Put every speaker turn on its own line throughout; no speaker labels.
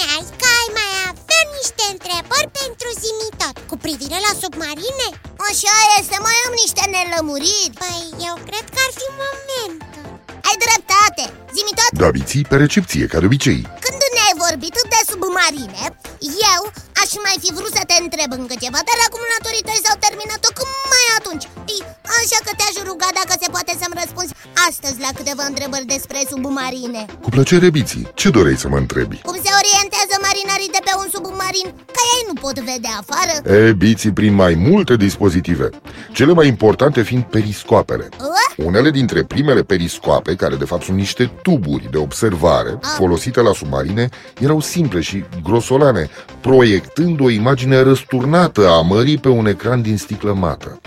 spuneai că ai mai avea niște întrebări pentru Zimitot cu privire la submarine?
Așa este, mai am niște nelămuriri
Păi eu cred că ar fi momentul
Ai dreptate, Zimitot?
Da, biții pe recepție, ca de obicei
Când ne-ai vorbit de submarine, eu aș mai fi vrut să te întreb încă ceva Dar acumulatorii tăi s-au terminat tocmai atunci Ei, Așa că te-aș ruga dacă se poate să-mi răspunzi astăzi la câteva întrebări despre submarine
Cu plăcere, Biții, ce dorei să mă întrebi?
Cum se orie? Marinarii de pe un submarin? Că ei nu pot vedea afară
E, biții prin mai multe dispozitive Cele mai importante fiind periscoapele
Ă?
Unele dintre primele periscoape, care de fapt sunt niște tuburi de observare folosite la submarine, erau simple și grosolane, proiectând o imagine răsturnată a mării pe un ecran din sticlă mată.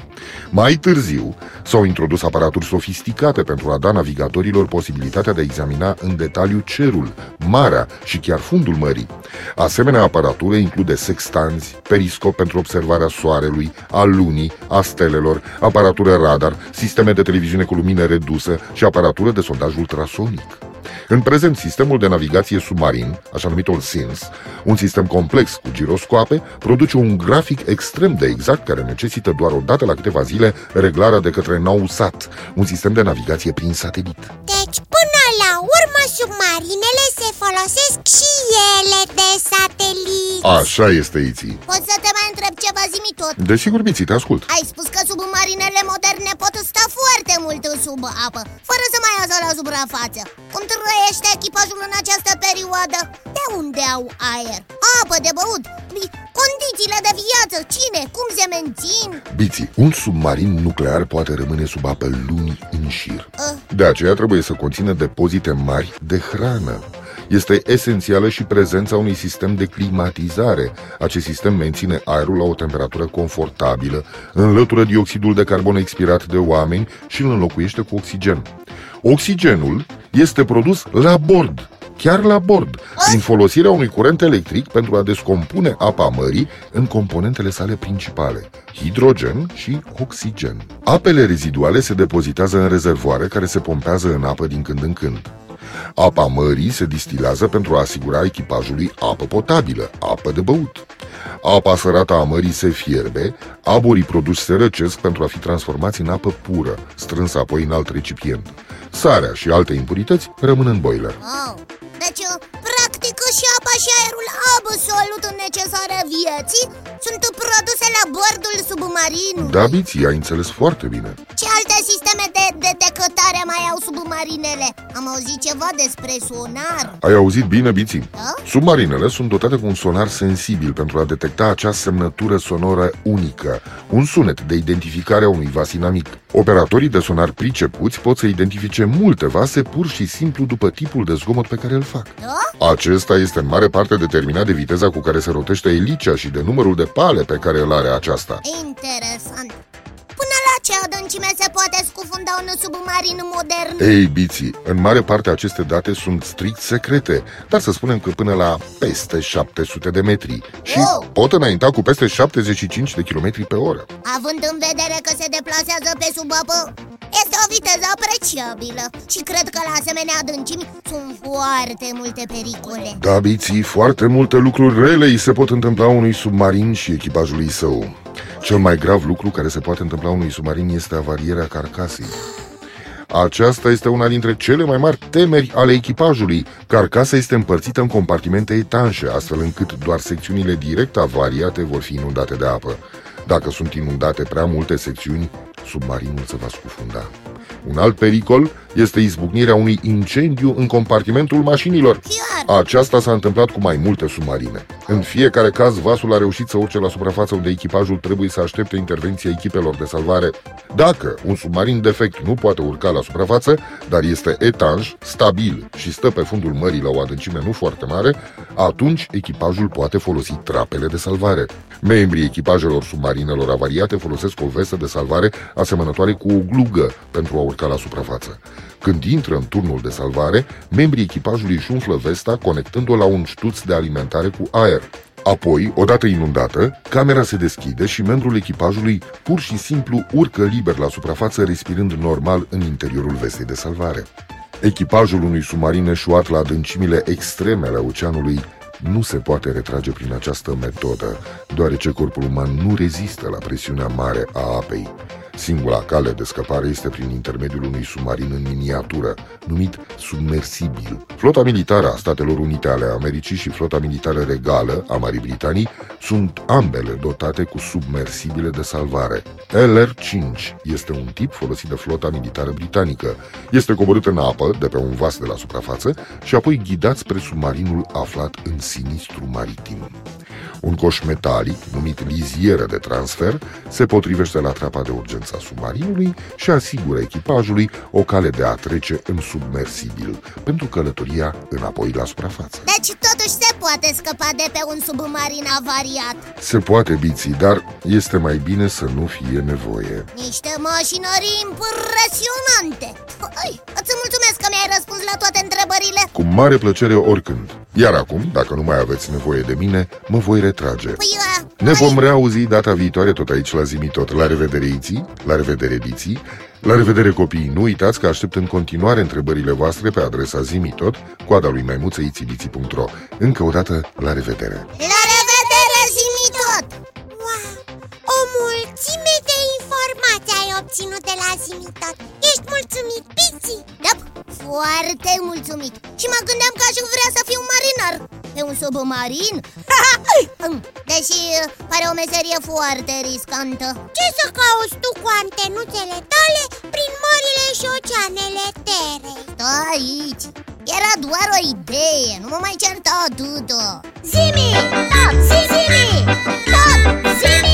Mai târziu s-au introdus aparaturi sofisticate pentru a da navigatorilor posibilitatea de a examina în detaliu cerul, marea și chiar fundul mării. Asemenea aparatură include sextanți, periscop pentru observarea soarelui, a lunii, a stelelor, aparatură radar, sisteme de televiziune cu lumină redusă și aparatură de sondaj ultrasonic. În prezent, sistemul de navigație submarin, așa numitul SINS, un sistem complex cu giroscoape, produce un grafic extrem de exact care necesită doar o dată la câteva zile reglarea de către NAUSAT, un sistem de navigație prin satelit.
Deci, până la urmă, submarinele se folosesc și ele de satelit
Așa este, Iții.
Pot să te mai întreb ceva zi tot
Desigur, Biții, te ascult.
Ai spus sub apă Fără să mai iasă la suprafață Cum trăiește echipajul în această perioadă? De unde au aer? Apă de băut? Condițiile de viață? Cine? Cum se mențin?
Biții, un submarin nuclear poate rămâne sub apă luni în șir.
Uh.
De aceea trebuie să conțină depozite mari de hrană. Este esențială și prezența unui sistem de climatizare. Acest sistem menține aerul la o temperatură confortabilă, înlătură dioxidul de carbon expirat de oameni și îl înlocuiește cu oxigen. Oxigenul este produs la bord, chiar la bord, prin folosirea unui curent electric pentru a descompune apa mării în componentele sale principale, hidrogen și oxigen. Apele reziduale se depozitează în rezervoare care se pompează în apă din când în când. Apa mării se distilează pentru a asigura echipajului apă potabilă, apă de băut. Apa sărată a mării se fierbe, aborii produși se răcesc pentru a fi transformați în apă pură, strânsă apoi în alt recipient. Sarea și alte impurități rămân în boiler.
Oh. Deci, practic, și apa și aerul absolut necesare vieții sunt produse la bordul submarinului
Da, Biții, ai înțeles foarte bine.
Ce alte sisteme de detectare mai au submarinele? Am auzit ceva despre sonar
Ai auzit bine, Biții?
Da?
Submarinele sunt dotate cu un sonar sensibil pentru a detecta acea semnătură sonoră unică, un sunet de identificare a unui vas inamic. Operatorii de sonar pricepuți pot să identifice multe vase pur și simplu după tipul de zgomot pe care îl fac.
Da?
Acesta este în mare parte determinat de viteza cu care se rotește elicea și de numărul de pale pe care îl are aceasta.
Interesant Până la ce adâncime se poate scufunda un submarin modern?
Ei, biții, în mare parte aceste date sunt strict secrete, dar să spunem că până la peste 700 de metri și
Wow!
pot înainta cu peste 75 de km pe oră.
Având în vedere că se deplasează pe sub apă Este o viteză apreciabilă Și cred că la asemenea adâncimi sunt foarte multe pericole
Da, biții, foarte multe lucruri rele îi se pot întâmpla unui submarin și echipajului său. Cel mai grav lucru care se poate întâmpla unui submarin este avarierea carcasei. Aceasta este una dintre cele mai mari temeri ale echipajului. Carcasa este împărțită în compartimente etanșe, astfel încât doar secțiunile direct avariate vor fi inundate de apă. Dacă sunt inundate prea multe secțiuni, submarinul se va scufunda. Un alt pericol este izbucnirea unui incendiu în compartimentul mașinilor.
Chiar?
Aceasta s-a întâmplat cu mai multe submarine. În fiecare caz, vasul a reușit să urce la suprafața unde echipajul trebuie să aștepte intervenția echipelor de salvare. Dacă un submarin defect nu poate urca la suprafață, dar este etanj, stabil și stă pe fundul mării la o adâncime nu foarte mare, atunci echipajul poate folosi trapele de salvare. Membrii echipajelor submarinelor avariate folosesc o vestă de salvare asemănătoare cu o glugă pentru a urca la suprafață. Când intră în turnul de salvare, membrii echipajului își umflă vesta conectând-o la un ștuț de alimentare cu aer. Apoi, odată inundată, camera se deschide și membrul echipajului pur și simplu urcă liber la suprafață, respirând normal în interiorul vestei de salvare. Echipajul unui submarin eșuat la adâncimile extreme ale oceanului nu se poate retrage prin această metodă, deoarece corpul uman nu rezistă la presiunea mare a apei. Singura cale de scăpare este prin intermediul unui submarin în miniatură, numit submersibil. Flota militară a Statelor Unite ale Americii și flota militară regală a Marii Britanii sunt ambele dotate cu submersibile de salvare. LR-5 este un tip folosit de flota militară britanică. Este coborât în apă de pe un vas de la suprafață și apoi ghidat spre submarinul aflat în sinistru maritim. Un coș metalic, numit lizieră de transfer, se potrivește la trapa de urgență a submarinului și asigură echipajului o cale de a trece în submersibil pentru călătoria înapoi la suprafață.
Deci totuși se poate scăpa de pe un submarin avariat
Se poate, biții, dar este mai bine să nu fie nevoie.
Niște mașinării impresionante Ai, Îți mulțumesc că mi-ai răspuns la toate întrebările
Cu mare plăcere oricând. Iar acum, dacă nu mai aveți nevoie de mine, mă voi retrage.
Păi, uh,
Ne
ai-
vom reauzi data viitoare tot aici la Zimitot. La revedere, Iții, la revedere, Diții, la revedere, copii. Nu uitați că aștept în continuare întrebările voastre pe adresa Zimitot, coada lui maimuță itibiții.ro. Încă o dată, la revedere!
La revedere, zimi tot
Wow! O mulțime de informații ai obținut de la Zimitot Ești mulțumit, Piții?
Da, foarte mulțumit Și mă gândeam că aș vrea să fiu marinar Pe un submarin? Deși uh, pare o meserie foarte riscantă
Ce să cauți tu cu antenuțele tale prin mările și oceanele terei?
Stai aici! Era doar o idee, nu mă mai certa atâta Zimi! Tot! Zimi! Tot!
Zimi!